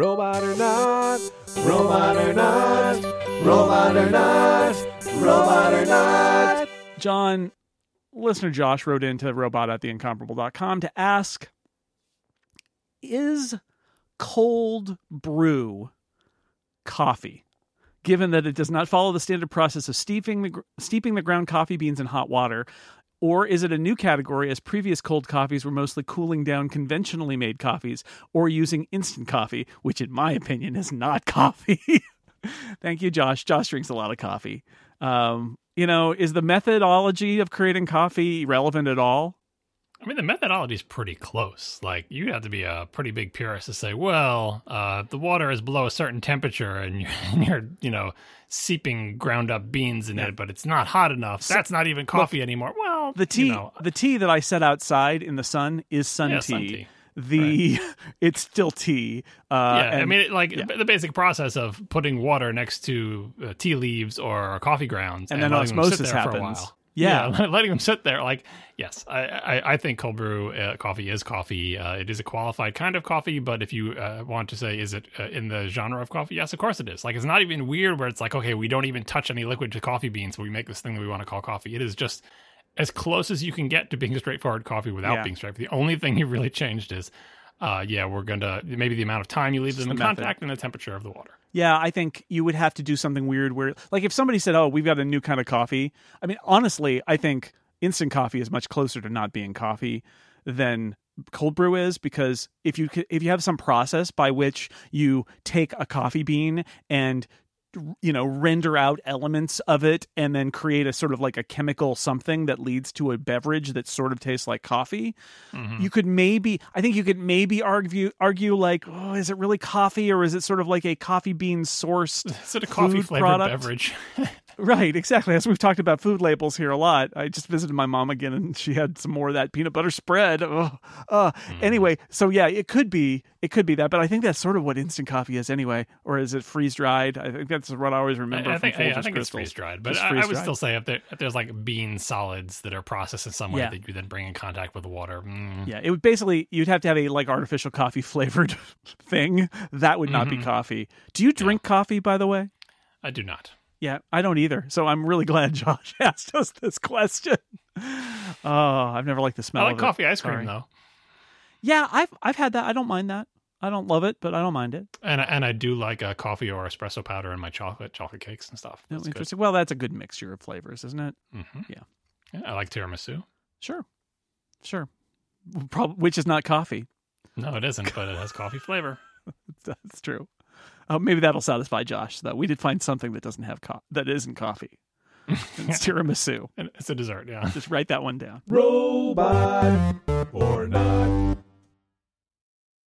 Robot or not, robot or not, robot or not, robot or not. John, listener Josh wrote into robot at theincomparable.com to ask Is cold brew coffee? Given that it does not follow the standard process of steeping the, steeping the ground coffee beans in hot water, or is it a new category as previous cold coffees were mostly cooling down conventionally made coffees or using instant coffee, which in my opinion is not coffee? Thank you, Josh. Josh drinks a lot of coffee. Um, you know, is the methodology of creating coffee relevant at all? I mean, the methodology is pretty close. Like, you have to be a pretty big purist to say, well, uh, the water is below a certain temperature and you're, and you're you know, seeping ground up beans in it, but it's not hot enough. That's not even coffee anymore. Well, The tea, you know, the tea that I set outside in the sun is sun Yeah, tea. sun tea. The it's still tea. Uh, yeah, I mean, it, like the basic process of putting water next to uh, tea leaves or coffee grounds, And then them sit osmosis there for a happens. While. Yeah. letting them sit there. Like, yes, I, I, I think cold brew uh, coffee is coffee. Uh, it is a qualified kind of coffee, but if you uh, want to say, is it uh, in the genre of coffee? Yes, of course it is. Like, it's not even weird where it's like, okay, we don't even touch any liquid to coffee beans, but we make this thing that we want to call coffee. It is just as close as you can get to being a straightforward coffee without Yeah. being straightforward. The only thing you really changed is, uh, yeah, we're going to maybe the amount of time you leave them in the contact and the temperature of the water. Yeah, I think you would have to do something weird where, like, if somebody said, "Oh, we've got a new kind of coffee," I mean, honestly, I think instant coffee is much closer to not being coffee than cold brew is because if you if you have some process by which you take a coffee bean and you know render out elements of it and then create a sort of like a chemical something that leads to a beverage that sort of tastes like coffee Mm-hmm. you could maybe i think you could maybe argue argue like oh is it really coffee or is it sort of like a coffee bean sourced Is it a coffee flavored beverage? right exactly as we've talked about food labels here a lot i just visited my mom again and she had some more of that peanut butter spread uh, Mm-hmm. anyway so yeah it could be it could be that but i think that's sort of what instant coffee is anyway or is it freeze dried i think that's what i always remember I from think, yeah, I think it's freeze dried, but I, I would still say if, there, if there's like bean solids that are processed in some way Yeah. that you then bring in contact with the water. mm, Yeah, it would basically you'd have to have a like artificial coffee flavored thing. That would not be Mm-hmm. coffee. Do you drink coffee by the way? I do not. Yeah, I don't either. So I'm really glad Josh asked us this question. Oh, I've never liked the smell I like of it. coffee ice cream Sorry. though, Yeah, I've I've had that. I don't mind that. I don't love it, but I don't mind it. and I- and I do like a coffee or espresso powder in my chocolate chocolate cakes and stuff. No, That's good. interesting. Well, that's a good mixture of flavors, isn't it? Mhm. Yeah. yeah, I like tiramisu. Sure, sure. Prob- which is not coffee. No, it isn't, but it has coffee flavor. That's true. Oh, maybe that'll satisfy Josh. Though we did find something that doesn't have co- that isn't coffee. It's tiramisu. And it's a dessert. Yeah. Just write that one down. Robot or not.